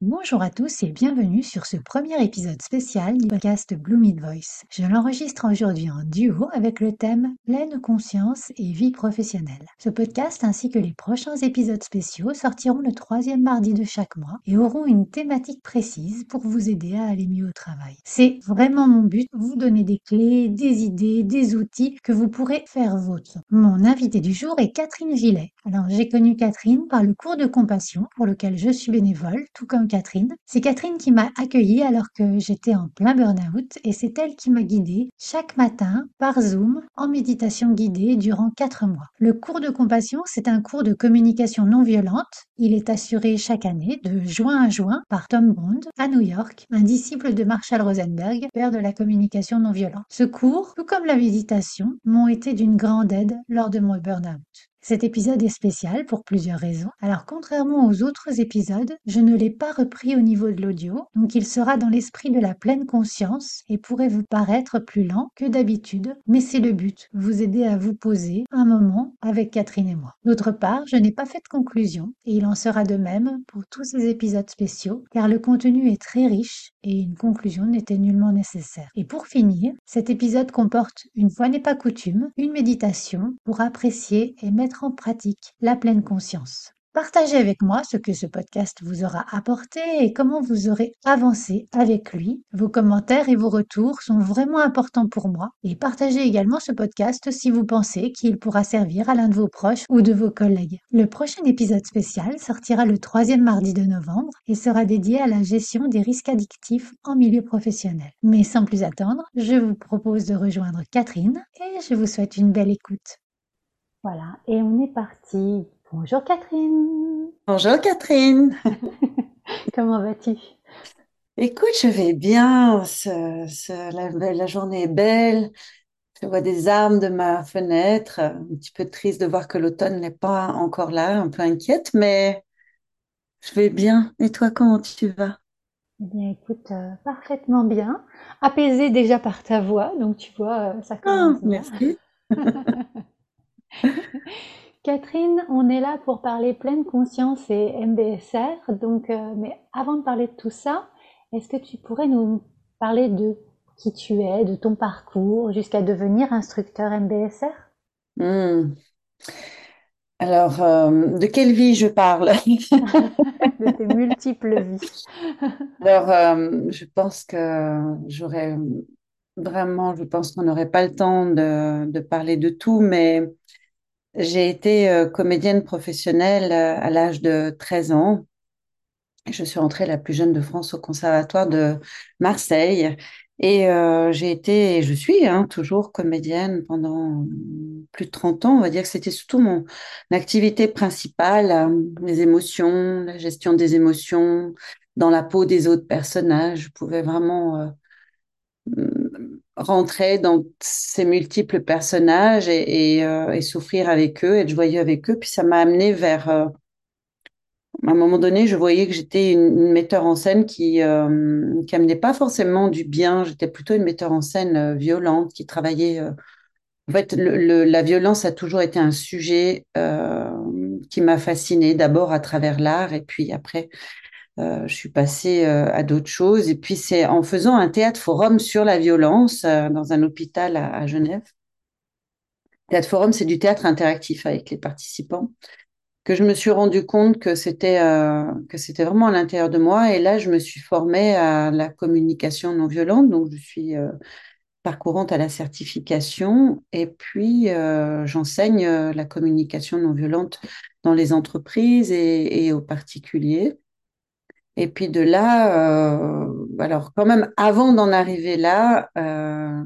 Bonjour à tous et bienvenue sur ce premier épisode spécial du podcast Blue Mid Voice. Je l'enregistre aujourd'hui en duo avec le thème Pleine conscience et vie professionnelle. Ce podcast ainsi que les prochains épisodes spéciaux sortiront le troisième mardi de chaque mois et auront une thématique précise pour vous aider à aller mieux au travail. C'est vraiment mon but, vous donner des clés, des idées, des outils que vous pourrez faire vôtre. Mon invité du jour est Catherine Gillet. Alors j'ai connu Catherine par le cours de compassion pour lequel je suis bénévole, tout comme Catherine. C'est Catherine qui m'a accueillie alors que j'étais en plein burn-out et c'est elle qui m'a guidée chaque matin par Zoom en méditation guidée durant quatre mois. Le cours de compassion, c'est un cours de communication non violente. Il est assuré chaque année de juin à juin par Tom Brand à New York, un disciple de Marshall Rosenberg, père de la communication non violente. Ce cours, tout comme la méditation, m'ont été d'une grande aide lors de mon burn-out. Cet épisode est spécial pour plusieurs raisons. Alors contrairement aux autres épisodes, je ne l'ai pas repris au niveau de l'audio, donc il sera dans l'esprit de la pleine conscience et pourrait vous paraître plus lent que d'habitude, mais c'est le but, vous aider à vous poser un moment avec Catherine et moi. D'autre part, je n'ai pas fait de conclusion et il en sera de même pour tous ces épisodes spéciaux, car le contenu est très riche et une conclusion n'était nullement nécessaire. Et pour finir, cet épisode comporte, une fois n'est pas coutume, une méditation pour apprécier et mettre en pratique la pleine conscience. Partagez avec moi ce que ce podcast vous aura apporté et comment vous aurez avancé avec lui. Vos commentaires et vos retours sont vraiment importants pour moi. Et partagez également ce podcast si vous pensez qu'il pourra servir à l'un de vos proches ou de vos collègues. Le prochain épisode spécial sortira le troisième mardi de novembre et sera dédié à la gestion des risques addictifs en milieu professionnel. Mais sans plus attendre, je vous propose de rejoindre Catherine et je vous souhaite une belle écoute. Voilà, et on est parti. Bonjour Catherine. Bonjour Catherine. Comment vas-tu? Écoute, je vais bien. la, journée est belle. Je vois des arbres de ma fenêtre. Un petit peu triste de voir que l'automne n'est pas encore là, un peu inquiète, mais je vais bien. Et toi, comment tu vas? Eh bien, écoute, euh, parfaitement bien. Apaisée déjà par ta voix, donc tu vois, euh, ça ah, commence bien. Merci. Catherine, on est là pour parler pleine conscience et MBSR. Donc, euh, mais avant de parler de tout ça, est-ce que tu pourrais nous parler de qui tu es, de ton parcours jusqu'à devenir instructeur MBSR hmm. Alors, euh, de quelle vie je parle? De tes multiples vies. Alors, euh, je pense que j'aurais vraiment, je pense qu'on n'aurait pas le temps de, de, parler de tout, mais j'ai été euh, comédienne professionnelle euh, à l'âge de 13 ans. Je suis rentrée la plus jeune de France au Conservatoire de Marseille. Et euh, j'ai été, et je suis hein, toujours comédienne pendant plus de 30 ans. On va dire que c'était surtout mon activité principale, les émotions, la gestion des émotions dans la peau des autres personnages. Je pouvais vraiment rentrer dans ces multiples personnages et, euh, et, souffrir avec eux, être joyeux avec eux. Puis ça m'a amené vers... Euh, à un moment donné, je voyais que j'étais une, metteur en scène qui euh, qui amenait pas forcément du bien. J'étais plutôt une metteur en scène euh, violente qui travaillait. en fait, la violence a toujours été un sujet qui m'a fascinée. D'abord à travers l'art et puis après euh, je suis passée euh, à d'autres choses. Et puis, c'est en faisant un théâtre forum sur la violence euh, dans un hôpital à, à Genève. Théâtre forum, c'est du théâtre interactif avec les participants que je me suis rendu compte que c'était que c'était vraiment à l'intérieur de moi. Et là, je me suis formée à la communication non violente. Donc, je suis parcourante à la certification. Et puis, j'enseigne la communication non violente dans les entreprises et, et aux particuliers. Et puis de là, euh, alors quand même, avant d'en arriver là, euh,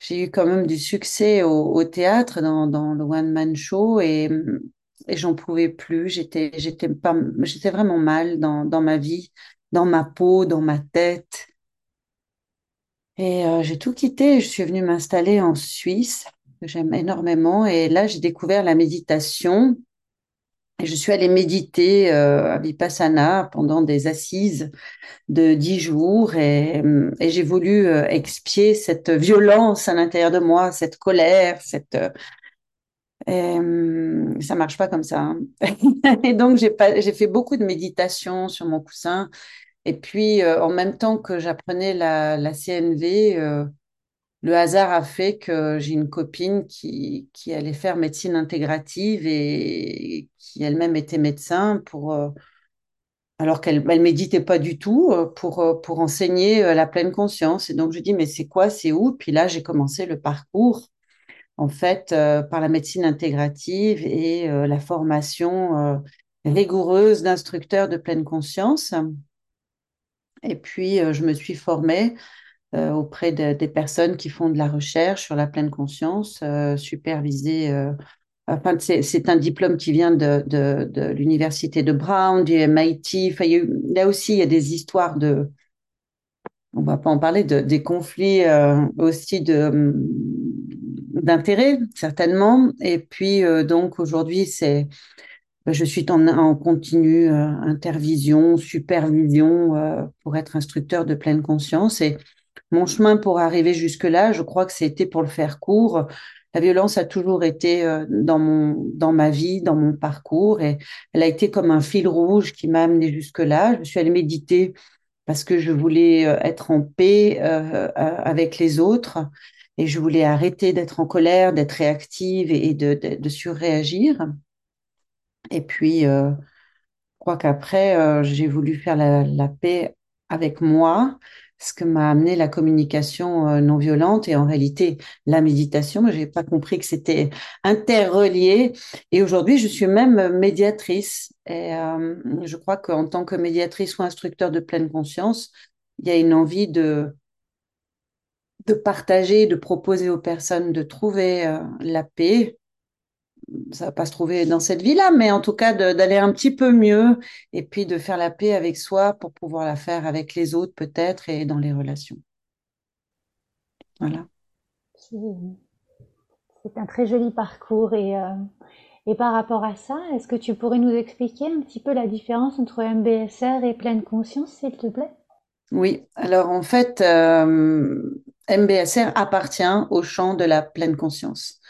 j'ai eu quand même du succès au, théâtre dans, le one man show et, j'en pouvais plus. J'étais, j'étais pas, j'étais vraiment mal dans, dans ma vie, dans ma peau, dans ma tête. Et euh, j'ai tout quitté. Je suis venue m'installer en Suisse, que j'aime énormément. Et là, j'ai découvert la méditation. Je suis allée méditer euh, à Vipassana pendant des assises de dix jours. Et, euh, j'ai voulu euh, expier cette violence à l'intérieur de moi, cette colère, cette... et, ça marche pas comme ça. hein. Et donc, j'ai fait beaucoup de méditation sur mon coussin. Et puis, en même temps que j'apprenais la, CNV, le hasard a fait que j'ai une copine qui, qui allait faire médecine intégrative et qui elle-même était médecin pour, euh, alors qu'elle elle méditait pas du tout, euh, pour, euh, pour enseigner la pleine conscience. Et donc, je dis, mais c'est quoi, c'est où? Puis là, j'ai commencé le parcours, en fait, par la médecine intégrative et la formation rigoureuse d'instructeur de pleine conscience. Et puis, je me suis formée euh, auprès de- des personnes qui font de la recherche sur la pleine conscience, euh, euh, enfin, c'est, un diplôme qui vient de, de, l'université de Brown, du MIT. Enfin, là aussi, il y a des histoires de, on va pas en parler, de, des conflits euh, aussi de, hum, d'intérêts, certainement. Et puis, donc, aujourd'hui, c'est, je suis en, en continue euh, intervision, supervision pour être instructeur de pleine conscience. Et mon chemin pour arriver jusque-là, je crois que c'était pour le faire court. La violence a toujours été euh, dans mon, dans ma vie, dans mon parcours, et elle a été comme un fil rouge qui m'a amené jusque-là. Je suis allée méditer parce que je voulais euh, être en paix euh, avec les autres, et je voulais arrêter d'être en colère, d'être réactive et, de, surréagir. Et puis, euh, je crois qu'après, j'ai voulu faire la paix avec moi, ce que m'a amené la communication euh, non violente et en réalité la méditation. Je n'ai pas compris que c'était interrelié. Et aujourd'hui, je suis même médiatrice. Et euh, je crois qu'en tant que médiatrice ou instructeur de pleine conscience, il y a une envie de, de partager, de proposer aux personnes de trouver euh, la paix ça va pas se trouver dans cette vie-là, mais en tout cas d'aller un petit peu mieux et puis de faire la paix avec soi pour pouvoir la faire avec les autres peut-être et dans les relations. Voilà. C'est c'est un très joli parcours et, euh, et par rapport à ça, est-ce que tu pourrais nous expliquer un petit peu la différence entre MBSR et pleine conscience, s'il te plaît? Oui, alors en fait, euh, MBSR appartient au champ de la pleine conscience.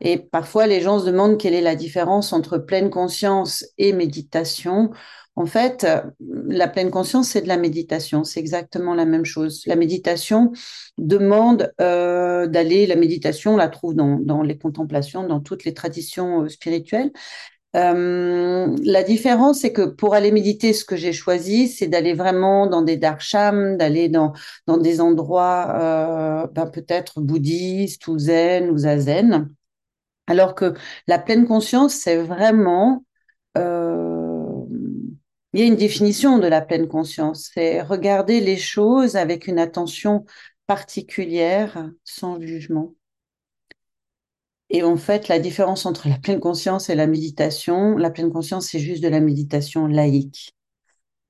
Et parfois, les gens se demandent quelle est la différence entre pleine conscience et méditation. En fait, euh, la pleine conscience, c'est de la méditation. C'est exactement la même chose. La méditation demande euh, d'aller, la méditation, on la trouve dans, les contemplations, dans toutes les traditions euh, spirituelles. La différence, c'est que pour aller méditer, ce que j'ai choisi, c'est d'aller vraiment dans des darshams, d'aller dans, des endroits ben, peut-être bouddhistes ou zen ou zazen. Alors que la pleine conscience, c'est vraiment, euh, il y a une définition de la pleine conscience, c'est regarder les choses avec une attention particulière, sans jugement. Et en fait, la différence entre la pleine conscience et la méditation, la pleine conscience, c'est juste de la méditation laïque.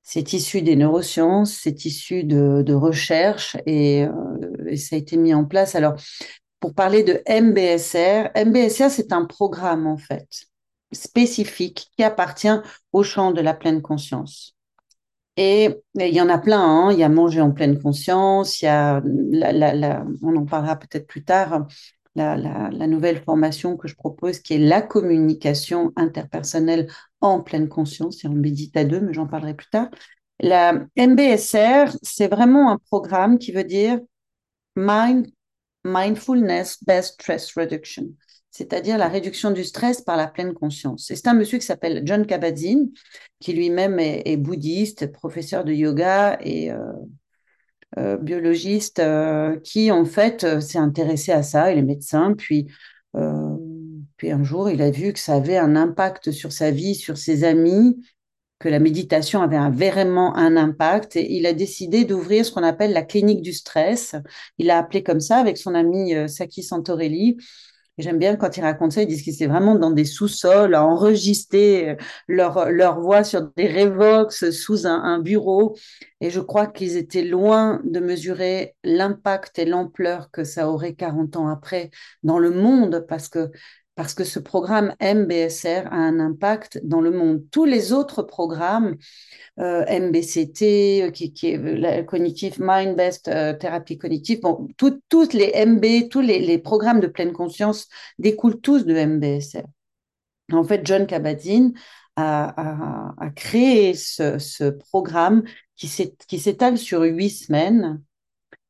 C'est issu des neurosciences, c'est issu de, recherches et, euh, et ça a été mis en place. Alors, pour parler de MBSR. MBSR, c'est un programme, en fait, spécifique qui appartient au champ de la pleine conscience. Et, il y en a plein, hein. Il y a manger en pleine conscience, il y a, la, la, la, on en parlera peut-être plus tard, la, la, nouvelle formation que je propose qui est la communication interpersonnelle en pleine conscience, et on médite à deux, mais j'en parlerai plus tard. La MBSR, c'est vraiment un programme qui veut dire Mind Mindfulness Based Stress Reduction, c'est-à-dire la réduction du stress par la pleine conscience. C'est un monsieur qui s'appelle John Kabat-Zinn, qui lui-même est, bouddhiste, professeur de yoga et euh, euh, biologiste, euh, qui en fait s'est intéressé à ça. Il est médecin, puis, puis un jour il a vu que ça avait un impact sur sa vie, sur ses amis, que la méditation avait un, vraiment un impact et il a décidé d'ouvrir ce qu'on appelle la clinique du stress. Il l'a appelé comme ça avec son ami euh, Saki Santorelli. J'aime bien quand ils racontent ça, ils disent qu'ils étaient vraiment dans des sous-sols, à enregistrer euh, leur, leur voix sur des Revox sous un, un bureau. Et je crois qu'ils étaient loin de mesurer l'impact et l'ampleur que ça aurait 40 ans après dans le monde, parce que parce que ce programme MBSR a un impact dans le monde. Tous les autres programmes, euh, MBCT, euh, qui, est la cognitive mind-based euh, thérapie cognitive, bon, toutes les MB, tous les, programmes de pleine conscience découlent tous de MBSR. En fait, John Kabat-Zinn a, créé ce programme qui s'étale sur huit semaines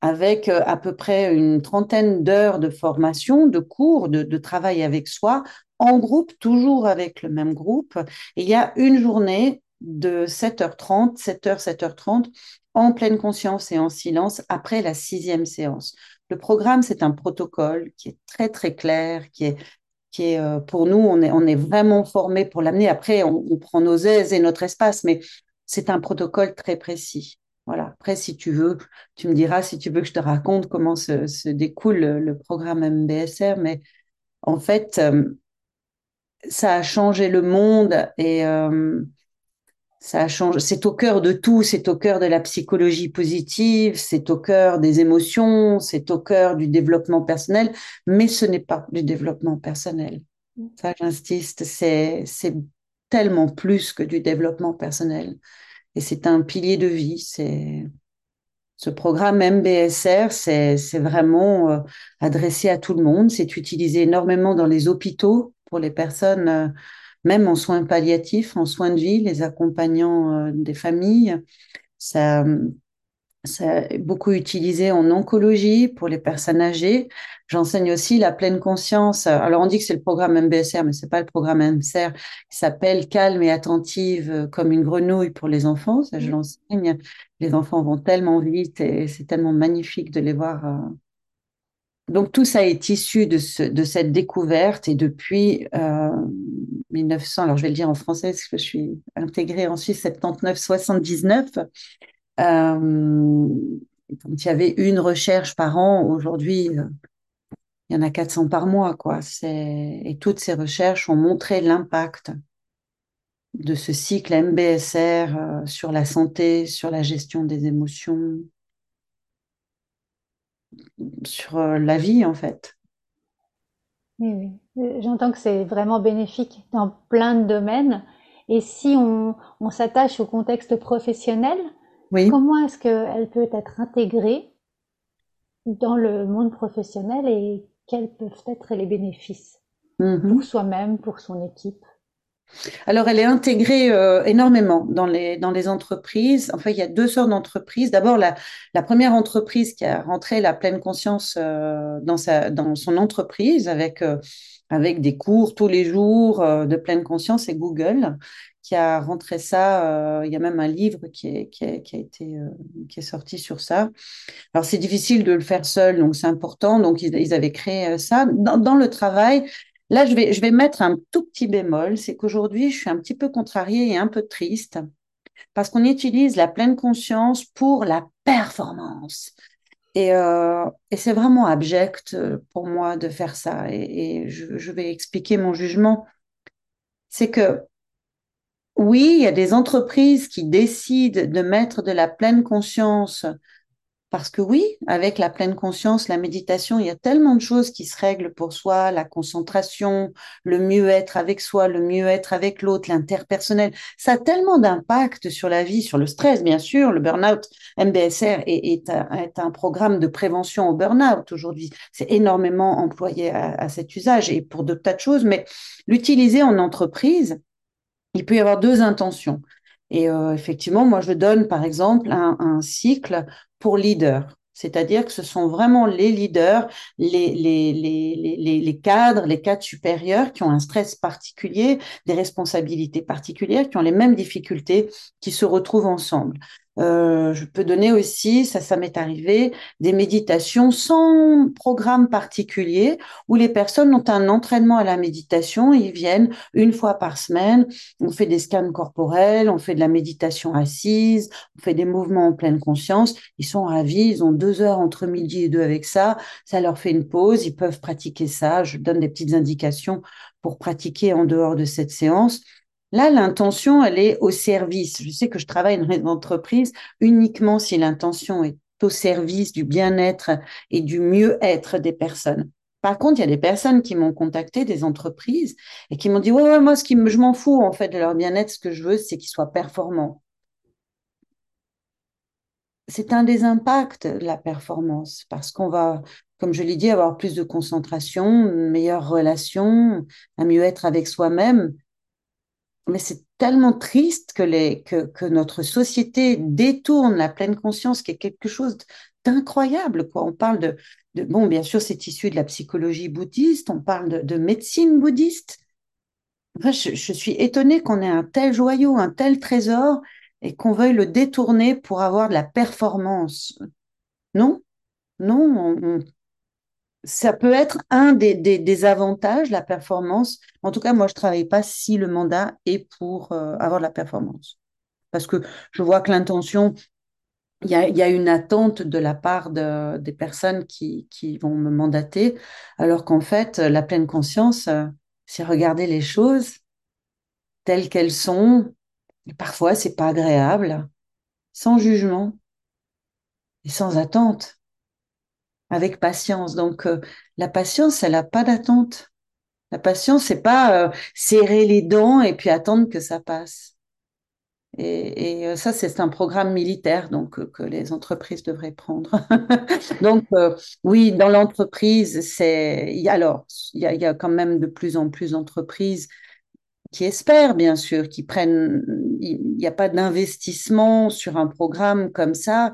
avec euh, à peu près une trentaine d'heures de formation, de cours, de, travail avec soi, en groupe, toujours avec le même groupe. Et il y a une journée de 7h30, 7h, 7h30, en pleine conscience et en silence après la sixième séance. Le programme, c'est un protocole qui est très, très clair, qui est euh, pour nous, on est, vraiment formé pour l'amener. Après, on, prend nos aises et notre espace, mais c'est un protocole très précis. Voilà. Après, si tu veux, tu me diras si tu veux que je te raconte comment se, se découle le, le, programme MBSR, mais en fait, euh, ça a changé le monde et euh, ça a changé. C'est au cœur de tout, c'est au cœur de la psychologie positive, c'est au cœur des émotions, c'est au cœur du développement personnel, mais ce n'est pas du développement personnel. Ça, j'insiste, c'est c'est tellement plus que du développement personnel. Et c'est un pilier de vie. C'est ce programme MBSR, c'est vraiment euh, adressé à tout le monde. C'est utilisé énormément dans les hôpitaux pour les personnes, euh, même en soins palliatifs, en soins de vie, les accompagnants euh, des familles. Ça, ça est beaucoup utilisé en oncologie pour les personnes âgées. J'enseigne aussi la pleine conscience. Alors on dit que c'est le programme MBSR, mais c'est pas le programme MBSR. qui s'appelle Calme et attentive euh, comme une grenouille pour les enfants. Ça, je l'enseigne. Les enfants vont tellement vite et c'est tellement magnifique de les voir. Euh. Donc tout ça est issu de, ce, de cette découverte et depuis euh, 1900, alors je vais le dire en français parce que je suis intégrée en Suisse 79-79, euh, quand il y avait une recherche par an, aujourd'hui, euh, il y en a 400 par mois, quoi. Et toutes ces recherches ont montré l'impact de ce cycle MBSR euh, sur la santé, sur la gestion des émotions, sur la vie, en fait. Oui. J'entends que c'est vraiment bénéfique dans plein de domaines. Et si on s'attache au contexte professionnel, oui. Comment est-ce qu'elle peut être intégrée dans le monde professionnel et quels peuvent être les bénéfices mmh. pour soi-même, pour son équipe? Alors, elle est intégrée euh, énormément dans les, dans les entreprises. Enfin, il y a deux sortes d'entreprises. D'abord, la, la première entreprise qui a rentré la pleine conscience euh, dans, sa, dans son entreprise avec, euh, avec des cours tous les jours de pleine conscience, c'est Google qui a rentré ça. Euh, il y a même un livre qui, est, a, été euh, qui est sorti sur ça. Alors c'est difficile de le faire seul, donc c'est important. Donc ils, avaient créé euh, ça dans, le travail. Là, je vais je vais mettre un tout petit bémol, c'est qu'aujourd'hui je suis un petit peu contrariée et un peu triste parce qu'on utilise la pleine conscience pour la performance. Et, et c'est vraiment abject pour moi de faire ça. Et, et je, je vais expliquer mon jugement. C'est que oui, il y a des entreprises qui décident de mettre de la pleine conscience parce que oui, avec la pleine conscience, la méditation, il y a tellement de choses qui se règlent pour soi, la concentration, le mieux-être avec soi, le mieux-être avec l'autre, l'interpersonnel. Ça a tellement d'impact sur la vie, sur le stress, bien sûr. Le burn-out MBSR est, un, programme de prévention au burn-out aujourd'hui. C'est énormément employé à, à cet usage et pour de tas de choses, mais l'utiliser en entreprise, il peut y avoir deux intentions. Et euh, effectivement, moi, je donne, par exemple, un, cycle pour leaders. C'est-à-dire que ce sont vraiment les leaders, les cadres, les cadres supérieurs qui ont un stress particulier, des responsabilités particulières, qui ont les mêmes difficultés, qui se retrouvent ensemble. Euh, je peux donner aussi, ça, ça m'est arrivé, des méditations sans programme particulier où les personnes ont un entraînement à la méditation. Ils viennent une fois par semaine. On fait des scans corporels, on fait de la méditation assise, on fait des mouvements en pleine conscience. Ils sont ravis. Ils ont deux heures entre midi et deux avec ça. Ça leur fait une pause. Ils peuvent pratiquer ça. Je donne des petites indications pour pratiquer en dehors de cette séance. Là, l'intention, elle est au service. Je sais que je travaille dans une entreprise uniquement si l'intention est au service du bien-être et du mieux-être des personnes. Par contre, il y a des personnes qui m'ont contacté, des entreprises, et qui m'ont dit, ouais, moi, ce qui je m'en fous, en fait, de leur bien-être. Ce que je veux, c'est qu'ils soient performants. C'est un des impacts de la performance, parce qu'on va, comme je l'ai dit, avoir plus de concentration, une meilleure relation, un mieux-être avec soi-même mais c'est tellement triste que, notre société détourne la pleine conscience, qui est quelque chose d'incroyable. On parle de, bon, bien sûr, c'est issu de la psychologie bouddhiste, on parle de, de médecine bouddhiste. Enfin, je, suis étonnée qu'on ait un tel joyau, un tel trésor, et qu'on veuille le détourner pour avoir de la performance. Non, non, on, on, ça peut être un des, avantages, la performance. En tout cas, moi, je ne travaille pas si le mandat est pour euh, avoir de la performance. Parce que je vois que l'intention, il y a, une attente de la part de, des personnes qui, qui vont me mandater, alors qu'en fait, la pleine conscience, euh, c'est regarder les choses telles qu'elles sont. Et parfois, c'est pas agréable, sans jugement et sans attente avec patience. Donc, euh, la patience, elle n'a pas d'attente. La patience, c'est pas euh, serrer les dents et puis attendre que ça passe. Et, euh, ça, c'est un programme militaire donc que les entreprises devraient prendre. donc, oui, dans l'entreprise, c'est alors il y a, quand même de plus en plus d'entreprises qui espèrent, bien sûr, qui prennent. Il n'y a pas d'investissement sur un programme comme ça.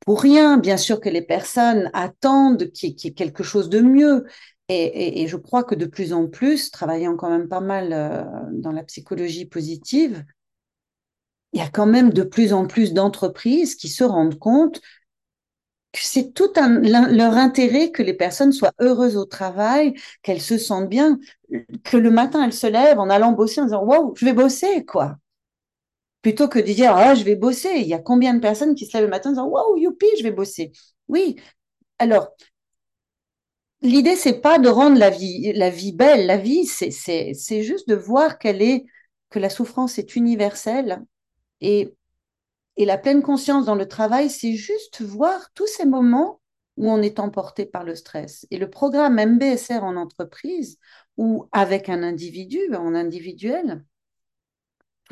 Pour rien. Bien sûr que les personnes attendent qu'il y, ait quelque chose de mieux. Et, je crois que de plus en plus, travaillant quand même pas mal euh, dans la psychologie positive, il y a quand même de plus en plus d'entreprises qui se rendent compte que c'est tout un, leur intérêt que les personnes soient heureuses au travail, qu'elles se sentent bien, que le matin elles se lèvent en allant bosser en disant wow, je vais bosser quoi plutôt que de dire ah je vais bosser. Il y a combien de personnes qui se lèvent le matin en disant waouh youpi je vais bosser. Oui. Alors l'idée c'est pas de rendre la vie la vie belle. La vie c'est juste de voir qu'elle est que la souffrance est universelle et et la pleine conscience dans le travail c'est juste voir tous ces moments où on est emporté par le stress. Et le programme MBSR en entreprise ou avec un individu en individuel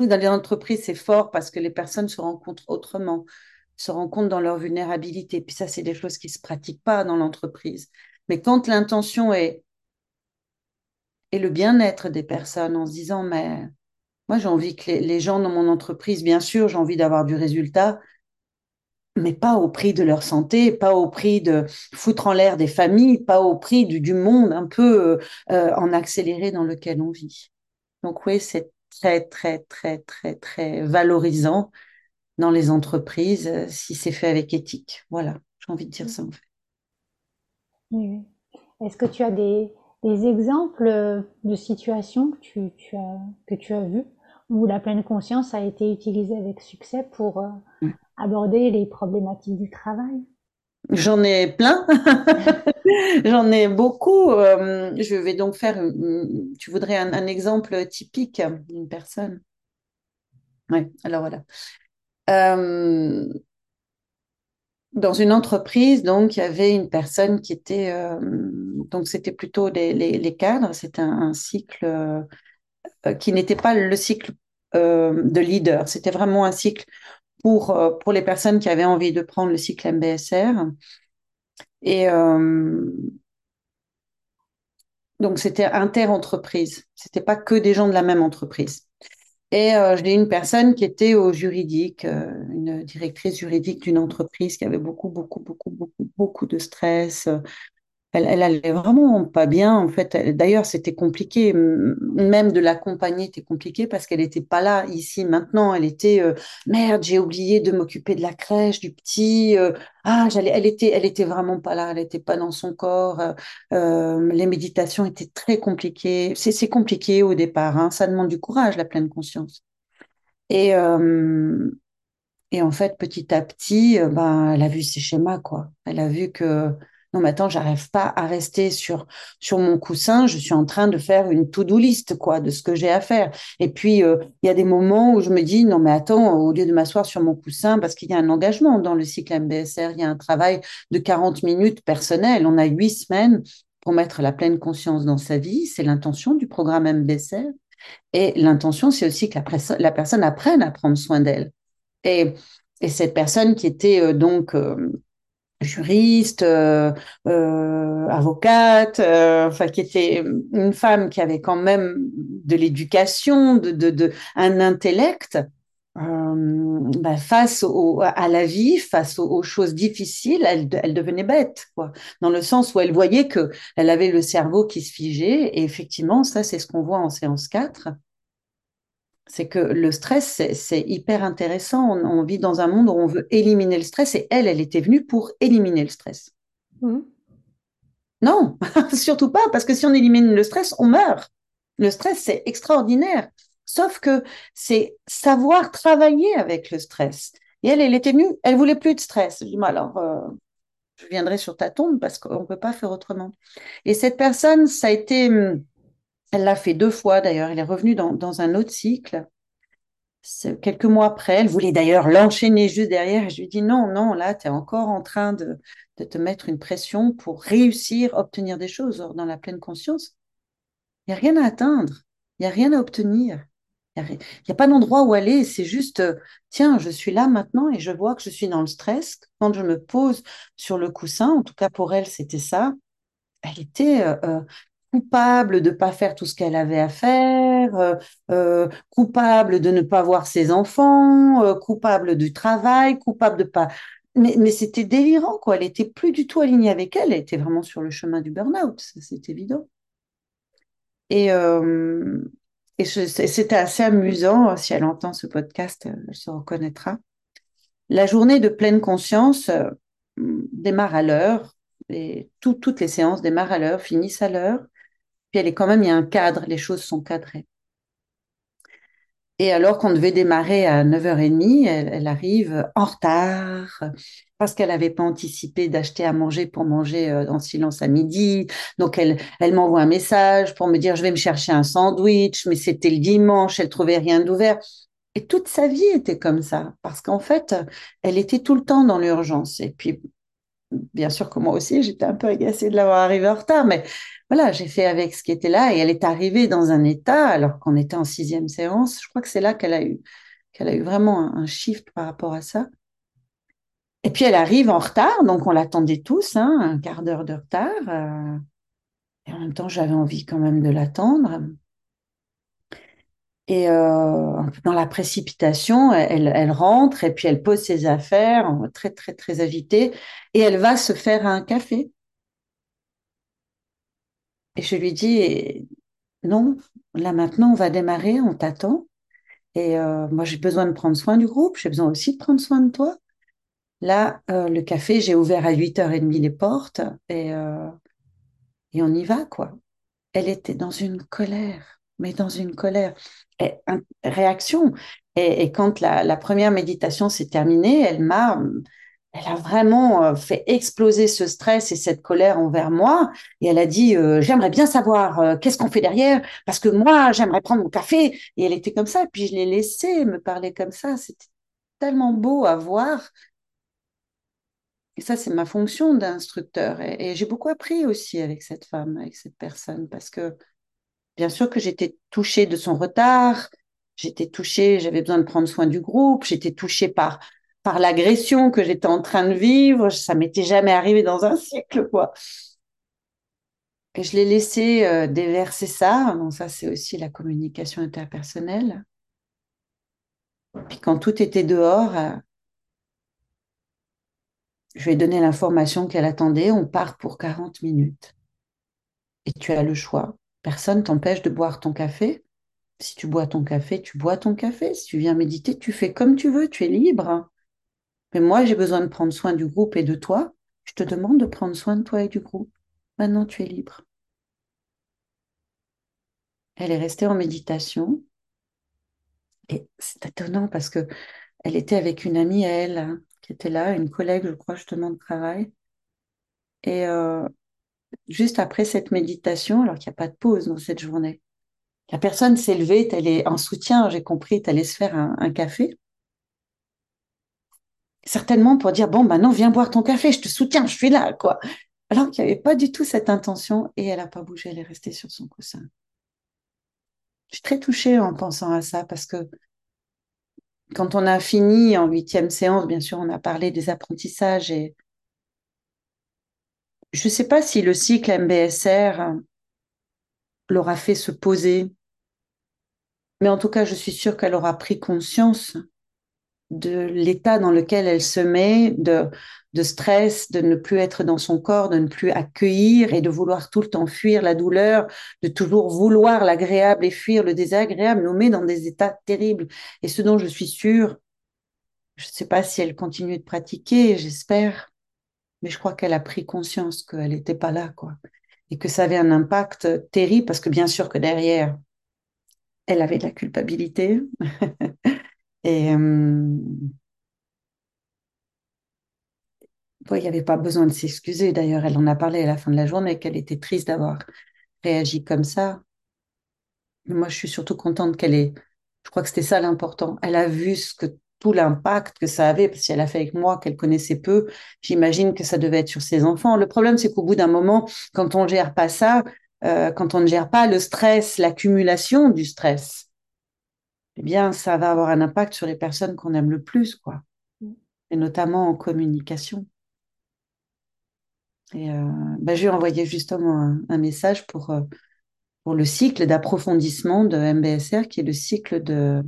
dans les entreprises, c'est fort parce que les personnes se rencontrent autrement, se rencontrent dans leur vulnérabilité. Puis ça, c'est des choses qui ne se pratiquent pas dans l'entreprise. Mais quand l'intention est, est le bien-être des personnes en se disant, mais moi, j'ai envie que les, gens dans mon entreprise, bien sûr, j'ai envie d'avoir du résultat, mais pas au prix de leur santé, pas au prix de foutre en l'air des familles, pas au prix du, du monde un peu euh, en accéléré dans lequel on vit. Donc oui, c'est très, très, très, très, très valorisant dans les entreprises euh, si c'est fait avec éthique. Voilà, j'ai envie de dire ça en fait. Oui. Est-ce que tu as des, des, exemples de situations que tu, tu, as, que tu as vues où la pleine conscience a été utilisée avec succès pour euh, mm. aborder les problématiques du travail? J'en ai plein, j'en ai beaucoup. Euh, je vais donc faire, tu voudrais un, exemple typique d'une personne? Oui, alors voilà. Euh, dans une entreprise, donc, il y avait une personne qui était, euh, donc c'était plutôt les, cadres, c'était un, cycle euh, qui n'était pas le cycle euh, de leader, c'était vraiment un cycle pour, euh, pour les personnes qui avaient envie de prendre le cycle MBSR. Et euh, donc, c'était inter-entreprise. C'était pas que des gens de la même entreprise. Et euh, j'ai une personne qui était au juridique, euh, une directrice juridique d'une entreprise qui avait beaucoup, beaucoup, beaucoup, beaucoup, beaucoup de stress, Elle, elle allait vraiment pas bien, en fait. D'ailleurs, c'était compliqué. Même de l'accompagner était compliqué parce qu'elle n'était pas là, ici, maintenant. Elle était, euh, merde, j'ai oublié de m'occuper de la crèche, du petit. euh, ah, j'allais, elle était, elle était vraiment pas là. Elle était pas dans son corps. euh, les méditations étaient très compliquées. C'est, compliqué au départ, hein. Ça demande du courage, la pleine conscience. Et, et en fait, petit à petit, ben, elle a vu ses schémas, quoi. Elle a vu que non, mais attends, j'arrive pas à rester sur sur mon coussin. Je suis en train de faire une to-do list, quoi, de ce que j'ai à faire. Et puis, euh, il y a des moments où je me dis, non, mais attends, au lieu de m'asseoir sur mon coussin, parce qu'il y a un engagement dans le cycle MBSR, il y a un travail de 40 minutes personnel. On a huit semaines pour mettre la pleine conscience dans sa vie. C'est l'intention du programme MBSR. Et l'intention, c'est aussi que la, perso- la personne apprenne à prendre soin d'elle. Et, et cette personne qui était euh, donc euh, juriste, euh, euh, avocate, euh, enfin qui était une femme qui avait quand même de l'éducation, de, de, de, un intellect, euh, bah, face au, à la vie, face aux, aux choses difficiles, elle, elle, devenait bête, quoi. Dans le sens où elle voyait que elle avait le cerveau qui se figeait. Et effectivement, ça, c'est ce qu'on voit en séance 4 c'est que le stress, c'est hyper intéressant. On, on, vit dans un monde où on veut éliminer le stress et elle, elle était venue pour éliminer le stress. Mmh. Non, surtout pas, parce que si on élimine le stress, on meurt. Le stress, c'est extraordinaire. Sauf que c'est savoir travailler avec le stress. Et elle, elle était venue, elle voulait plus de stress. Je dis, alors, euh, je viendrai sur ta tombe parce qu'on ne peut pas faire autrement. Et cette personne, ça a été, elle l'a fait deux fois d'ailleurs. Elle est revenue dans, dans un autre cycle quelques mois après. Elle voulait d'ailleurs l'enchaîner juste derrière. Et je lui dis non, non, là, tu es encore en train de, de, te mettre une pression pour réussir, obtenir des choses. Dans la pleine conscience, il n'y a rien à atteindre, il n'y a rien à obtenir. Il n'y a, a, pas d'endroit où aller. C'est juste, euh, tiens, je suis là maintenant et je vois que je suis dans le stress. Quand je me pose sur le coussin, en tout cas pour elle, c'était ça. Elle était euh, euh, coupable de ne pas faire tout ce qu'elle avait à faire, euh, euh, coupable de ne pas voir ses enfants, euh, coupable du travail, coupable de pas. Mais, c'était délirant, quoi. Elle était plus du tout alignée avec elle. Elle était vraiment sur le chemin du burn-out, c'est évident. Et, et c'était assez amusant. Si elle entend ce podcast, elle se reconnaîtra. La journée de pleine conscience démarre à l'heure. Et tout, toutes les séances démarrent à l'heure, finissent à l'heure. Puis elle est quand même, il y a un cadre, les choses sont cadrées. Et alors qu'on devait démarrer à 9h30, elle, elle arrive en retard parce qu'elle n'avait pas anticipé d'acheter à manger pour manger en silence à midi. Donc elle, elle m'envoie un message pour me dire je vais me chercher un sandwich, mais c'était le dimanche, elle trouvait rien d'ouvert. Et toute sa vie était comme ça parce qu'en fait, elle était tout le temps dans l'urgence. Et puis, bien sûr que moi aussi, j'étais un peu agacée de l'avoir arrivée en retard, mais voilà, j'ai fait avec ce qui était là et elle est arrivée dans un état, alors qu'on était en sixième séance, je crois que c'est là qu'elle a eu, qu'elle a eu vraiment un, shift par rapport à ça. Et puis elle arrive en retard, donc on l'attendait tous, hein, un quart d'heure de retard. Euh, et en même temps, j'avais envie quand même de l'attendre. Et euh, dans la précipitation, elle, elle, rentre et puis elle pose ses affaires, très très très agitée, et elle va se faire un café. Et je lui dis, non, là maintenant, on va démarrer, on t'attend. Et euh, moi, j'ai besoin de prendre soin du groupe, j'ai besoin aussi de prendre soin de toi. Là, euh, le café, j'ai ouvert à 8h30 les portes et, euh, et on y va, quoi. Elle était dans une colère, mais dans une colère. Et, réaction. Et, quand la, première méditation s'est terminée, elle m'a elle a vraiment fait exploser ce stress et cette colère envers moi. Et elle a dit, euh, j'aimerais bien savoir euh, qu'est-ce qu'on fait derrière, parce que moi, j'aimerais prendre mon café. Et elle était comme ça. Et puis je l'ai laissée me parler comme ça. C'était tellement beau à voir. Et ça, c'est ma fonction d'instructeur. Et, et j'ai beaucoup appris aussi avec cette femme, avec cette personne, parce que bien sûr que j'étais touchée de son retard. J'étais touchée, j'avais besoin de prendre soin du groupe. J'étais touchée par par l'agression que j'étais en train de vivre. Ça m'était jamais arrivé dans un siècle, quoi. Et je l'ai laissé euh, déverser ça. Donc ça, c'est aussi la communication interpersonnelle. Puis quand tout était dehors, euh, Je lui ai donné l'information qu'elle attendait. On part pour 40 minutes. Et tu as le choix. Personne t'empêche de boire ton café. Si tu bois ton café, tu bois ton café. Si tu viens méditer, tu fais comme tu veux. Tu es libre. Mais moi, j'ai besoin de prendre soin du groupe et de toi. Je te demande de prendre soin de toi et du groupe. Maintenant, tu es libre. Elle est restée en méditation. Et c'est étonnant parce que elle était avec une amie à elle hein, qui était là, une collègue, je crois, justement, de travail. Et euh, juste après cette méditation, alors qu'il n'y a pas de pause dans cette journée, la personne s'est levée, elle est en soutien, j'ai compris, elle allait se faire un, café. Certainement pour dire, bon, maintenant, viens boire ton café, je te soutiens, je suis là, quoi. Alors qu'il n'y avait pas du tout cette intention et elle n'a pas bougé, elle est restée sur son coussin. Je suis très touchée en pensant à ça parce que quand on a fini en huitième séance, bien sûr, on a parlé des apprentissages et je ne sais pas si le cycle MBSR l'aura fait se poser, mais en tout cas, je suis sûre qu'elle aura pris conscience de l'état dans lequel elle se met, de, de stress, de ne plus être dans son corps, de ne plus accueillir et de vouloir tout le temps fuir la douleur, de toujours vouloir l'agréable et fuir le désagréable, nous met dans des états terribles. Et ce dont je suis sûre, je ne sais pas si elle continue de pratiquer, j'espère, mais je crois qu'elle a pris conscience qu'elle n'était pas là, quoi. Et que ça avait un impact terrible, parce que bien sûr que derrière, elle avait de la culpabilité. Euh, il n'y avait pas besoin de s'excuser. D'ailleurs, elle en a parlé à la fin de la journée, qu'elle était triste d'avoir réagi comme ça. Moi, je suis surtout contente qu'elle ait. Je crois que c'était ça l'important. Elle a vu tout l'impact que ça avait, parce qu'elle a fait avec moi, qu'elle connaissait peu. J'imagine que ça devait être sur ses enfants. Le problème, c'est qu'au bout d'un moment, quand on ne gère pas ça, euh, quand on ne gère pas le stress, l'accumulation du stress, eh bien, ça va avoir un impact sur les personnes qu'on aime le plus, quoi. Mm. Et notamment en communication. Et euh, bah, je lui ai envoyé justement un, message pour, euh, pour le cycle d'approfondissement de MBSR, qui est le cycle de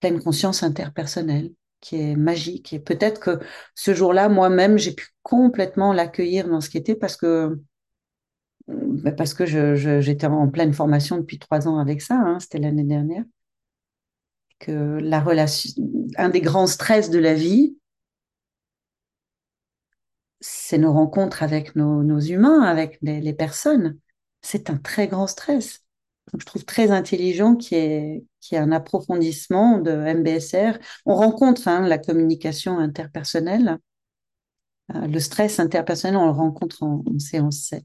pleine conscience interpersonnelle, qui est magique. Et peut-être que ce jour-là, moi-même, j'ai pu complètement l'accueillir dans ce qui était parce que bah, parce que j'étais en pleine formation depuis trois ans avec ça, hein, c'était l'année dernière que la relation, un des grands stress de la vie, c'est nos rencontres avec nos, humains, avec les, personnes. C'est un très grand stress. je trouve très intelligent qu'il y, ait, un approfondissement de MBSR. On rencontre hein, la communication interpersonnelle. Euh, le stress interpersonnel, on le rencontre en, en séance 7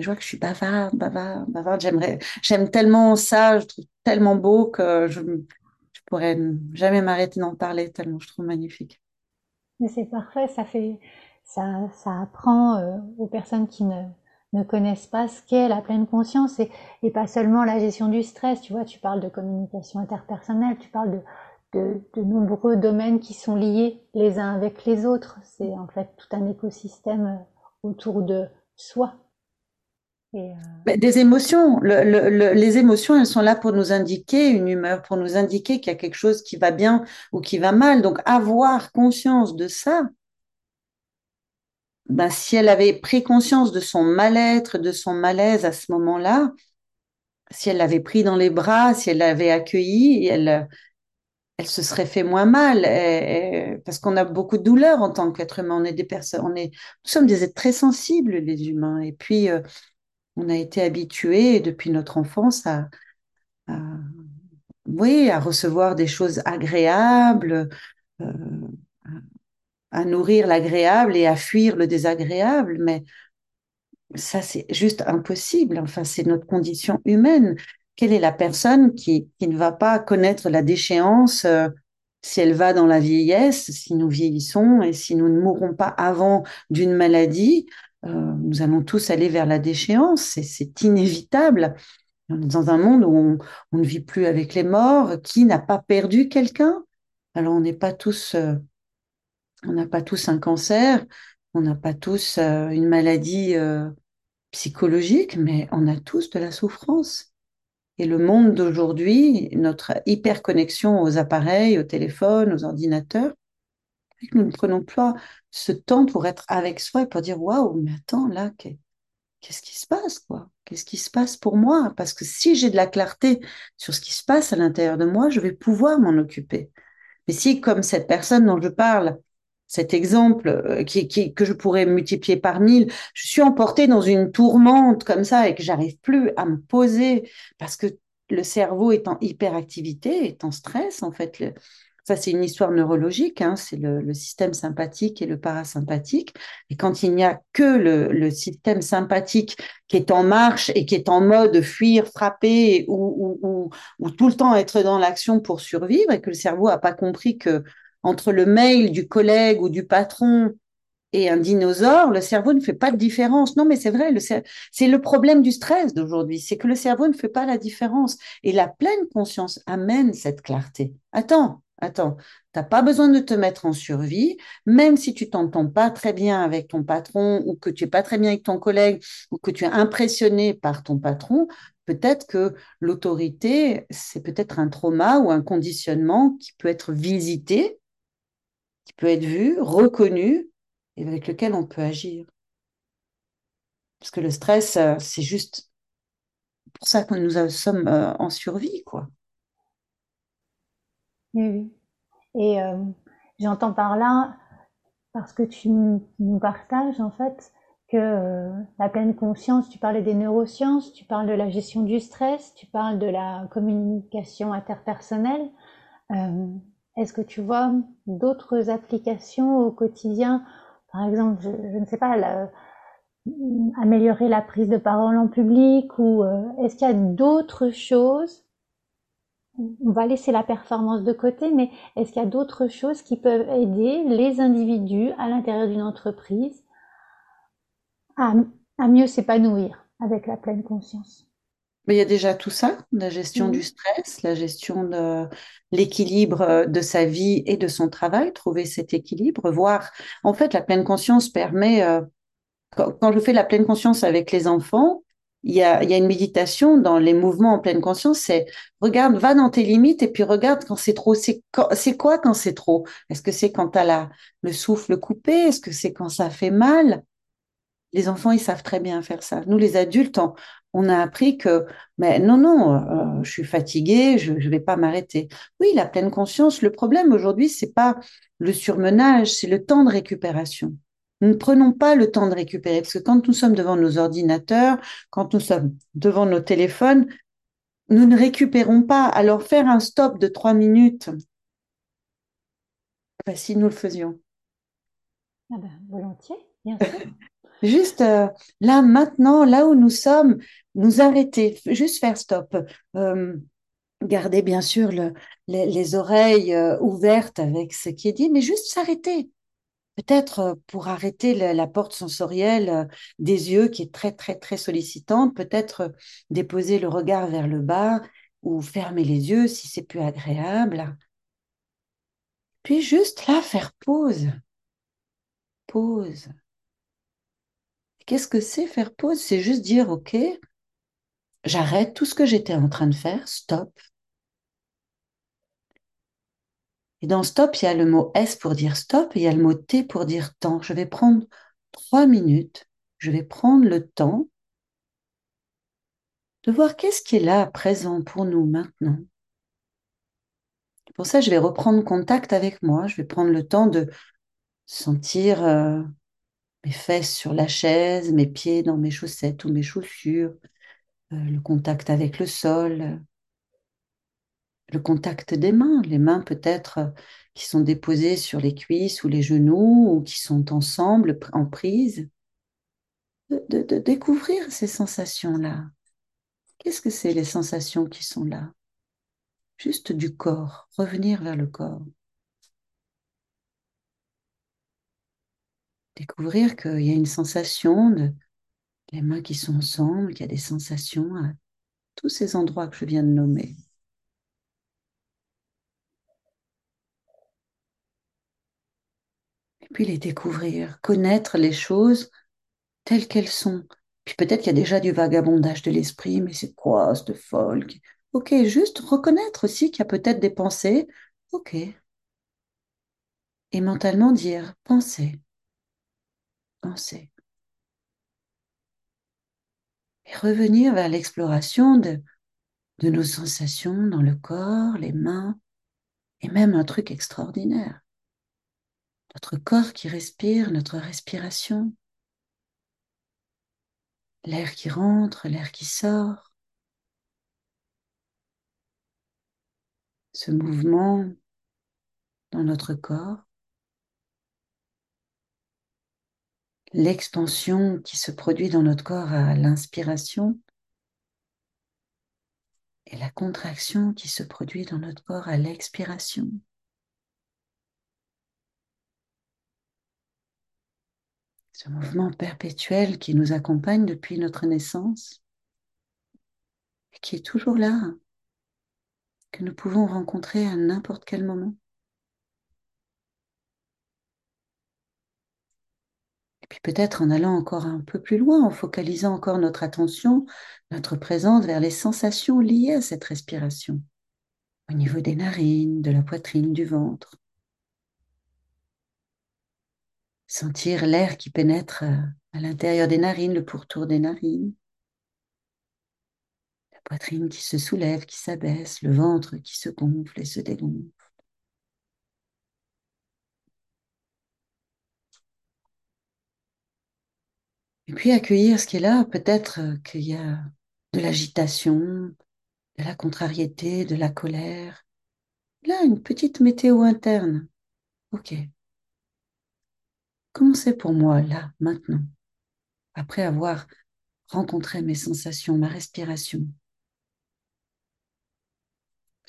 je vois que je suis bavarde, bavarde, bavarde. J'aimerais, j'aime tellement ça, je trouve tellement beau que je, je pourrais jamais m'arrêter d'en parler tellement je trouve magnifique. Mais c'est parfait, ça fait, ça, ça apprend euh, aux personnes qui ne, connaissent pas ce qu'est la pleine conscience et, pas seulement la gestion du stress. Tu vois, tu parles de communication interpersonnelle, tu parles de, de, de, nombreux domaines qui sont liés les uns avec les autres. C'est en fait tout un écosystème euh, autour de soi. Euh, des émotions. les émotions, elles sont là pour nous indiquer une humeur, pour nous indiquer qu'il y a quelque chose qui va bien ou qui va mal. Donc, avoir conscience de ça, ben, si elle avait pris conscience de son mal-être, de son malaise à ce moment-là, si elle l'avait pris dans les bras, si elle l'avait accueilli, elle, elle se serait fait moins mal, parce qu'on a beaucoup de douleurs en tant qu'être humain. On est des personnes, on est, nous sommes des êtres très sensibles, les humains. Et puis, euh, on a été habitué depuis notre enfance à, oui, à recevoir des choses agréables, euh, à nourrir l'agréable et à fuir le désagréable, mais ça, c'est juste impossible. Enfin, c'est notre condition humaine. Quelle est la personne qui, qui ne va pas connaître la déchéance euh, si elle va dans la vieillesse, si nous vieillissons et si nous ne mourrons pas avant d'une maladie? Euh, nous allons tous aller vers la déchéance, c'est inévitable. On est dans un monde où on, ne vit plus avec les morts. Qui n'a pas perdu quelqu'un? Alors on n'est pas tous, euh, on n'a pas tous un cancer, on n'a pas tous euh, une maladie psychologique, mais on a tous de la souffrance. Et le monde d'aujourd'hui, notre hyperconnexion aux appareils, aux téléphones, aux ordinateurs, Nous ne prenons pas ce temps pour être avec soi et pour dire waouh, mais attends, là, qu'est-ce qui se passe, quoi? Qu'est-ce qui se passe pour moi? Parce que si j'ai de la clarté sur ce qui se passe à l'intérieur de moi, je vais pouvoir m'en occuper. Mais si, comme cette personne dont je parle, cet exemple euh, qui, qui, que je pourrais multiplier par mille, je suis emportée dans une tourmente comme ça et que j'arrive plus à me poser parce que le cerveau est en hyperactivité, est en stress, en fait. Ça, c'est une histoire neurologique, hein, c'est le, système sympathique et le parasympathique. Et quand il n'y a que le, système sympathique qui est en marche et qui est en mode fuir, frapper ou, ou tout le temps être dans l'action pour survivre et que le cerveau n'a pas compris que entre le mail du collègue ou du patron et un dinosaure, le cerveau ne fait pas de différence. Non, mais c'est vrai, c'est le problème du stress d'aujourd'hui, c'est que le cerveau ne fait pas la différence. Et la pleine conscience amène cette clarté. Attends, attends, t'as pas besoin de te mettre en survie, même si tu t'entends pas très bien avec ton patron ou que tu es pas très bien avec ton collègue ou que tu es impressionné par ton patron, peut-être que l'autorité, c'est peut-être un trauma ou un conditionnement qui peut être visité, qui peut être vu, reconnu et avec lequel on peut agir. Parce que le stress, euh, c'est juste pour ça que nous sommes euh, en survie, quoi. Oui, Et euh, j'entends par là, parce que tu nous partages en fait, que euh, la pleine conscience, tu parlais des neurosciences, tu parles de la gestion du stress, tu parles de la communication interpersonnelle. Euh, Est-ce que tu vois d'autres applications au quotidien? Par exemple, je, ne sais pas, améliorer la prise de parole en public ou est-ce qu'il y a d'autres choses on va laisser la performance de côté, mais est-ce qu'il y a d'autres choses qui peuvent aider les individus à l'intérieur d'une entreprise à, à mieux s'épanouir avec la pleine conscience? Mais il y a déjà tout ça, la gestion mmh. du stress, la gestion de l'équilibre de sa vie et de son travail, trouver cet équilibre, voir. En fait, la pleine conscience permet, euh, quand, quand, je fais la pleine conscience avec les enfants, il y a, une méditation dans les mouvements en pleine conscience, c'est regarde, va dans tes limites et puis regarde quand c'est trop. C'est, quoi quand c'est trop? Est-ce que c'est quand tu as le souffle coupé? Est-ce que c'est quand ça fait mal? Les enfants, ils savent très bien faire ça. Nous, les adultes, on, a appris que, mais non, non, euh, je suis fatiguée, je ne vais pas m'arrêter. Oui, la pleine conscience, le problème aujourd'hui, c'est pas le surmenage, c'est le temps de récupération. Nous ne prenons pas le temps de récupérer, parce que quand nous sommes devant nos ordinateurs, quand nous sommes devant nos téléphones, nous ne récupérons pas. Alors faire un stop de trois minutes, ben, si nous le faisions. Ah ben, volontiers, bien sûr. juste euh, là, maintenant, là où nous sommes, nous arrêter, juste faire stop. Euh, garder bien sûr le, les, les, oreilles euh, ouvertes avec ce qui est dit, mais juste s'arrêter peut-être euh, pour arrêter la, porte sensorielle euh, des yeux qui est très, très, très sollicitante, peut-être euh, déposer le regard vers le bas ou fermer les yeux si c'est plus agréable. Puis juste là, faire pause. Pause. Qu'est-ce que c'est faire pause? C'est juste dire, OK, j'arrête tout ce que j'étais en train de faire, stop, Et dans stop, il y a le mot S pour dire stop et il y a le mot T pour dire temps. Je vais prendre trois minutes, je vais prendre le temps de voir qu'est-ce qui est là, présent pour nous maintenant. Pour ça, je vais reprendre contact avec moi, je vais prendre le temps de sentir euh, mes fesses sur la chaise, mes pieds dans mes chaussettes ou mes chaussures, euh, le contact avec le sol, le contact des mains, les mains peut-être euh, qui sont déposées sur les cuisses ou les genoux ou qui sont ensemble en prise, de, découvrir ces sensations-là. Qu'est-ce que c'est les sensations qui sont là? Juste du corps, revenir vers le corps. Découvrir qu'il y a une sensation de les mains qui sont ensemble, qu'il y a des sensations à tous ces endroits que je viens de nommer. Puis les découvrir, connaître les choses telles qu'elles sont. Puis peut-être qu'il y a déjà du vagabondage de l'esprit, mais c'est quoi ce folk Ok, juste reconnaître aussi qu'il y a peut-être des pensées. Ok. et mentalement dire pensez, pensez. Et revenir vers l'exploration de, de nos sensations dans le corps, les mains, et même un truc extraordinaire. Notre corps qui respire, notre respiration, l'air qui rentre, l'air qui sort, ce mouvement dans notre corps, l'expansion qui se produit dans notre corps à l'inspiration. Et la contraction qui se produit dans notre corps à l'expiration. Ce mouvement perpétuel qui nous accompagne depuis notre naissance et qui est toujours là, que nous pouvons rencontrer à n'importe quel moment. Puis peut-être en allant encore un peu plus loin, en focalisant encore notre attention, notre présence vers les sensations liées à cette respiration, au niveau des narines, de la poitrine, du ventre. Sentir l'air qui pénètre euh, à l'intérieur des narines, le pourtour des narines. La poitrine qui se soulève, qui s'abaisse, le ventre qui se gonfle et se dégonfle. Et puis accueillir ce qui est là, peut-être euh, qu'il y a de l'agitation, de la contrariété, de la colère. Là, une petite météo interne. Ok. Comment c'est pour moi, là, maintenant, après avoir rencontré mes sensations, ma respiration?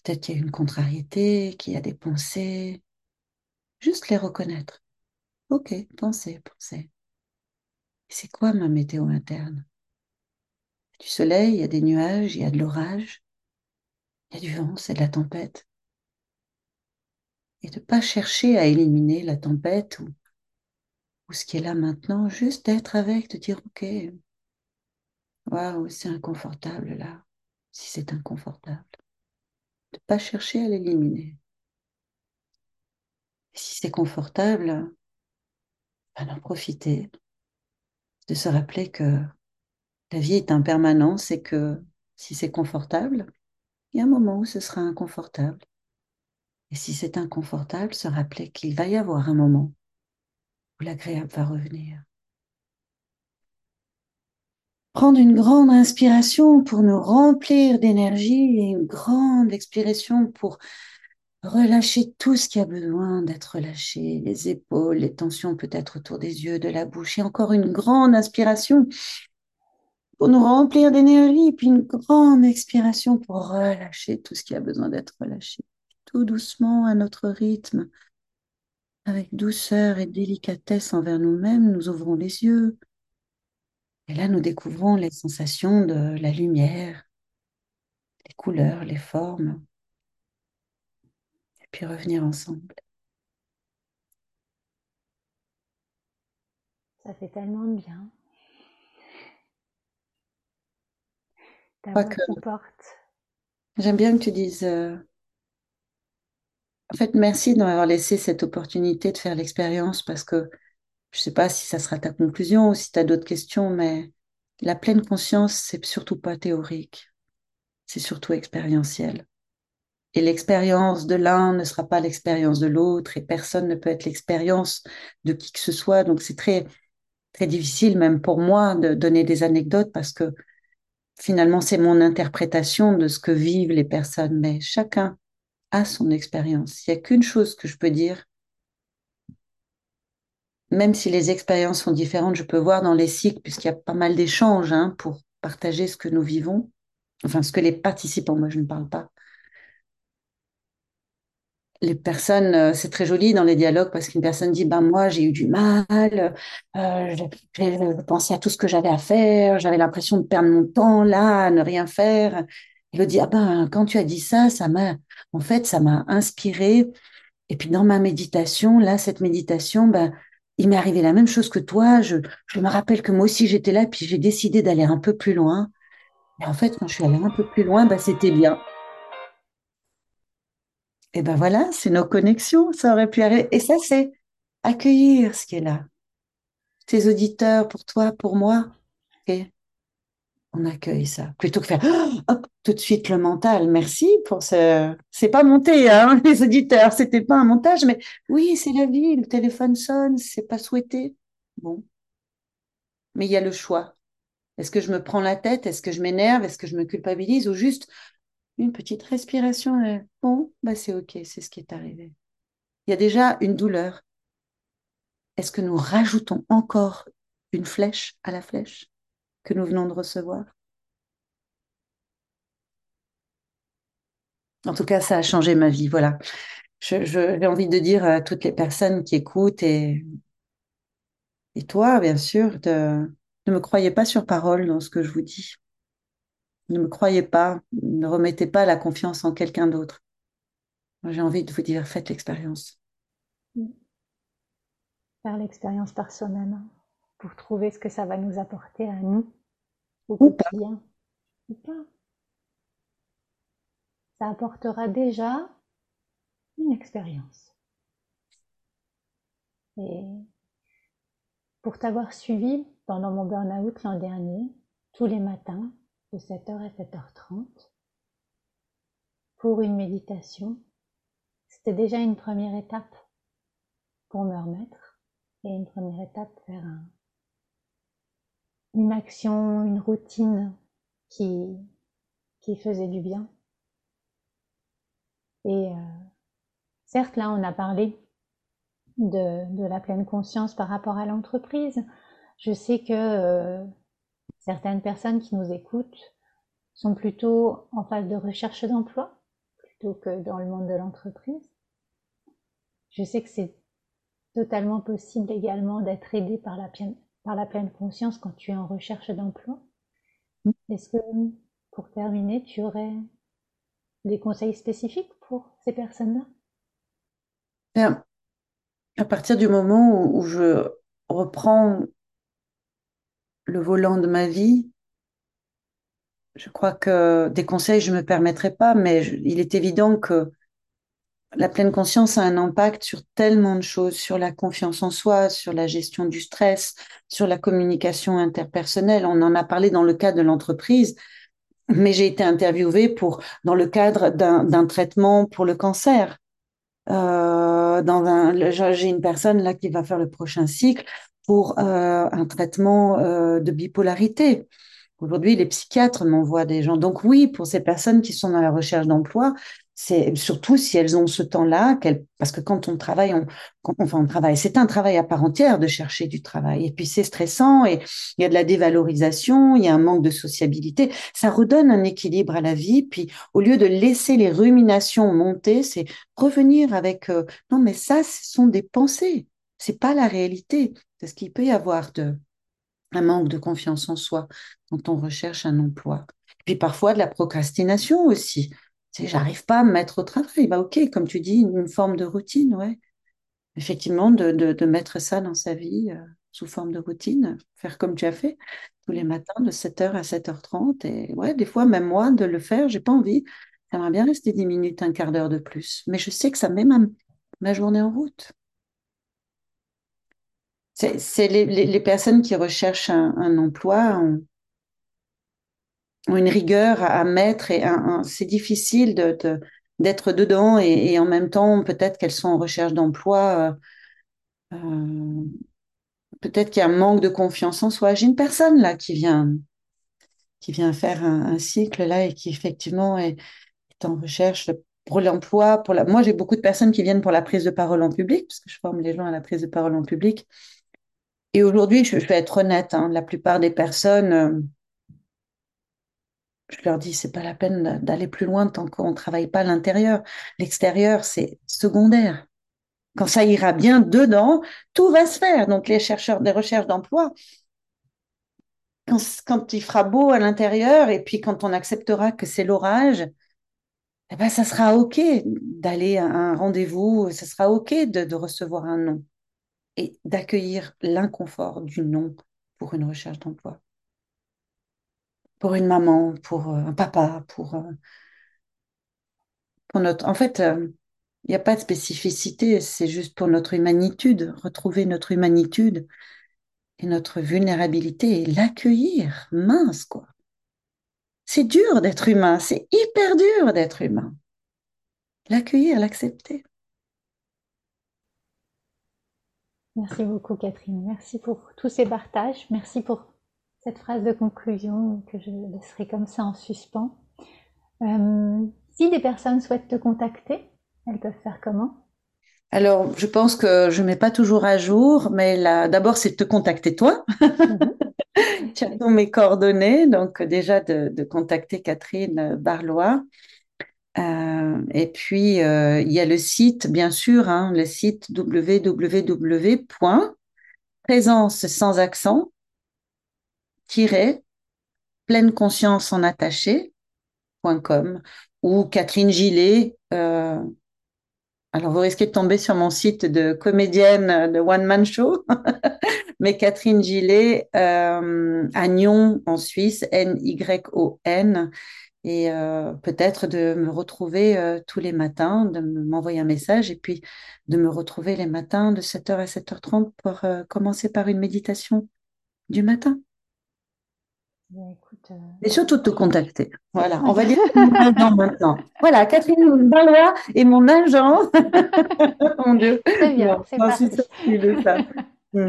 Peut-être qu'il y a une contrariété, qu'il y a des pensées. Juste les reconnaître. Ok, pensez, pensez. C'est quoi ma météo interne? Il y a du soleil, il y a des nuages, il y a de l'orage, il y a du vent, c'est de la tempête. Et de ne pas chercher à éliminer la tempête ou, ou ce qui est là maintenant, juste d'être avec, de dire ok, waouh, c'est inconfortable là, si c'est inconfortable. De ne pas chercher à l'éliminer. Si c'est confortable, ben d'en profiter, de se rappeler que la vie est impermanence et que si c'est confortable, il y a un moment où ce sera inconfortable. Et si c'est inconfortable, se rappeler qu'il va y avoir un moment l'agréable va revenir. Prendre une grande inspiration pour nous remplir d'énergie et une grande expiration pour Relâcher tout ce qui a besoin d'être relâché, les épaules, les tensions peut-être autour des yeux, de la bouche, et encore une grande inspiration pour nous remplir d'énergie, puis une grande expiration pour relâcher tout ce qui a besoin d'être relâché. Tout doucement, à notre rythme, avec douceur et délicatesse envers nous-mêmes, nous ouvrons les yeux. Et là, nous découvrons les sensations de la lumière, les couleurs, les formes puis revenir ensemble. Ça fait tellement de bien. Ta voix que... porte. J'aime bien que tu dises. Euh, en fait, merci de m'avoir laissé cette opportunité de faire l'expérience parce que je ne sais pas si ça sera ta conclusion ou si tu as d'autres questions, mais la pleine conscience, c'est surtout pas théorique, c'est surtout expérientiel. Et l'expérience de l'un ne sera pas l'expérience de l'autre et personne ne peut être l'expérience de qui que ce soit. Donc c'est très, très difficile même pour moi de donner des anecdotes parce que finalement c'est mon interprétation de ce que vivent les personnes. Mais chacun a son expérience. Il n'y a qu'une chose que je peux dire. Même si les expériences sont différentes, je peux voir dans les cycles, puisqu'il y a pas mal d'échanges hein, pour partager ce que nous vivons, enfin ce que les participants, moi je ne parle pas, les personnes, euh, c'est très joli dans les dialogues parce qu'une personne dit, ben moi j'ai eu du mal, euh, j'ai pensé à tout ce que j'avais à faire, j'avais l'impression de perdre mon temps là, à ne rien faire. Et l'autre dit, ah ben quand tu as dit ça, ça m'a, en fait, ça m'a inspiré. Et puis dans ma méditation, là, cette méditation, ben, il m'est arrivé la même chose que toi. Je, je me rappelle que moi aussi j'étais là, puis j'ai décidé d'aller un peu plus loin. Et en fait, quand je suis allée un peu plus loin, ben, c'était bien. Et ben voilà, c'est nos connexions, ça aurait pu arriver. Et ça, c'est accueillir ce qui est là. Tes auditeurs, pour toi, pour moi. On accueille ça. Plutôt que faire hop, tout de suite le mental. Merci pour ce. C'est pas monté, hein, les auditeurs, c'était pas un montage, mais oui, c'est la vie, le téléphone sonne, c'est pas souhaité. Bon. Mais il y a le choix. Est-ce que je me prends la tête? Est-ce que je m'énerve? Est-ce que je me culpabilise? Ou juste une petite respiration. Et, bon, bah c'est OK, c'est ce qui est arrivé. Il y a déjà une douleur. Est-ce que nous rajoutons encore une flèche à la flèche? Que nous venons de recevoir En tout cas, ça a changé ma vie. Voilà. J'ai envie de dire à toutes les personnes qui écoutent et, et toi, bien sûr, ne me croyez pas sur parole dans ce que je vous dis. Ne me croyez pas, ne remettez pas la confiance en quelqu'un d'autre. J'ai envie de vous dire, faites l'expérience. Faire l'expérience par soi-même pour trouver ce que ça va nous apporter à nous au quotidien. Ou pas. Ça apportera déjà une expérience. Et pour t'avoir suivi pendant mon burn-out l'an dernier, tous les matins, de 7h à 7h30 pour une méditation. C'était déjà une première étape pour me remettre et une première étape vers une action, une routine qui, qui faisait du bien. Et euh, certes, là, on a parlé de, de, la pleine conscience par rapport à l'entreprise. Je sais que euh, Certaines personnes qui nous écoutent sont plutôt en phase de recherche d'emploi plutôt que dans le monde de l'entreprise. Je sais que c'est totalement possible également d'être aidé par la, pleine, par la pleine conscience quand tu es en recherche d'emploi. Est-ce que, pour terminer, tu aurais des conseils spécifiques pour ces personnes-là? À partir du moment où je reprends le volant de ma vie, je crois que des conseils, je ne me permettrai pas, mais il est évident que la pleine conscience a un impact sur tellement de choses, sur la confiance en soi, sur la gestion du stress, sur la communication interpersonnelle. On en a parlé dans le cadre de l'entreprise, mais j'ai été interviewée pour dans le cadre d'un traitement pour le cancer. Euh, dans un, j'ai une personne là qui va faire le prochain cycle pour euh, un traitement euh, de bipolarité. Aujourd'hui, les psychiatres m'envoient des gens. Donc oui, pour ces personnes qui sont dans la recherche d'emploi, c'est surtout si elles ont ce temps-là, parce que quand on travaille, on, enfin on travaille, c'est un travail à part entière de chercher du travail. Et puis c'est stressant et il y a de la dévalorisation, il y a un manque de sociabilité. Ça redonne un équilibre à la vie. Puis au lieu de laisser les ruminations monter, c'est revenir avec euh, non mais ça, ce sont des pensées, c'est pas la réalité. Parce qu'il peut y avoir de, un manque de confiance en soi quand on recherche un emploi. Puis parfois de la procrastination aussi. Sais, j'arrive pas à me mettre au travail. Bah, ok, comme tu dis, une, forme de routine, ouais. Effectivement, de, mettre ça dans sa vie euh, sous forme de routine, faire comme tu as fait tous les matins de 7h à 7h30. Et ouais, des fois, même moi, de le faire, j'ai pas envie. J'aimerais bien rester 10 minutes, un quart d'heure de plus. Mais je sais que ça met ma, ma journée en route. C'est les, personnes qui recherchent un, emploi une rigueur à, mettre et c'est difficile d'être dedans et, en même temps peut-être qu'elles sont en recherche d'emploi. Euh, euh, peut-être qu'il y a un manque de confiance en soi. J'ai une personne là qui vient qui vient faire un, cycle là et qui effectivement est, en recherche pour l'emploi. Pour la... Moi, j'ai beaucoup de personnes qui viennent pour la prise de parole en public, parce que je forme les gens à la prise de parole en public. Et aujourd'hui, je, vais être honnête, hein, la plupart des personnes, euh, je leur dis, c'est pas la peine d'aller plus loin tant qu'on ne travaille pas à l'intérieur. L'extérieur, c'est secondaire. Quand ça ira bien dedans, tout va se faire. Donc, les chercheurs des recherches d'emploi, quand, il fera beau à l'intérieur et puis quand on acceptera que c'est l'orage, eh ben, ça sera OK d'aller à un rendez-vous, ça sera OK de, de recevoir un nom et d'accueillir l'inconfort du non pour une recherche d'emploi. Pour une maman, pour euh, un papa, pour, euh, pour notre... En fait, euh, Il n'y a pas de spécificité, c'est juste pour notre humanitude, retrouver notre humanitude et notre vulnérabilité et l'accueillir. Mince, quoi. C'est dur d'être humain, c'est hyper dur d'être humain. L'accueillir, l'accepter. Merci beaucoup Catherine, merci pour tous ces partages, merci pour cette phrase de conclusion que je laisserai comme ça en suspens. Euh, si des personnes souhaitent te contacter, elles peuvent faire comment? Alors, je pense que je ne mets pas toujours à jour, mais d'abord, c'est de te contacter toi. Mhm. tu as tous mes coordonnées, donc déjà de, contacter Catherine Barlois. Euh, et puis, euh, il y a le site, bien sûr, hein, le site www.présence sans accent, pleine conscience en attaché.com ou Catherine Gillet. Euh, alors, vous risquez de tomber sur mon site de comédienne de One Man Show, mais Catherine Gillet euh, à Nyon en Suisse, N-Y-O-N, et euh, peut-être de me retrouver euh, tous les matins, de m'envoyer un message et puis de me retrouver les matins de 7h à 7h30 pour commencer par une méditation du matin. Euh, et surtout te contacter. Voilà, on va dire maintenant. Voilà, Catherine Balois et mon agent. mon Dieu. Très bien, c'est parti. Mm.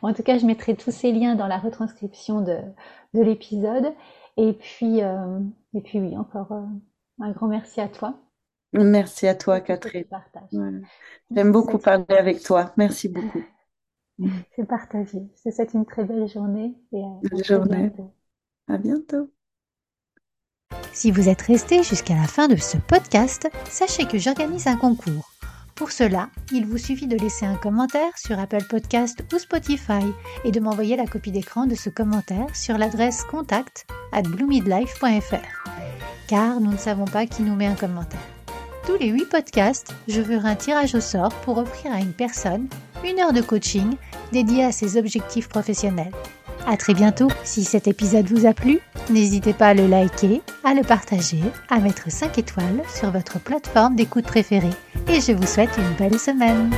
en tout cas, je mettrai tous ces liens dans la retranscription de, de l'épisode. Et puis, euh, et puis oui, encore euh, un grand merci à toi. Merci à toi, Catherine. J'aime beaucoup parler avec toi. Merci beaucoup. C'est partagé. Je te souhaite une très belle journée et à, journée. Bientôt. À bientôt. Si vous êtes resté jusqu'à la fin de ce podcast, sachez que j'organise un concours. Pour cela, il vous suffit de laisser un commentaire sur Apple Podcast ou Spotify et de m'envoyer la copie d'écran de ce commentaire sur l'adresse contact at bloomidlife.fr. Car nous ne savons pas qui nous met un commentaire. Tous les 8 podcasts, je ferai un tirage au sort pour offrir à une personne une heure de coaching dédiée à ses objectifs professionnels. À très bientôt. Si cet épisode vous a plu, n'hésitez pas à le liker, à le partager, à mettre 5 étoiles sur votre plateforme d'écoute préférée. Et je vous souhaite une belle semaine.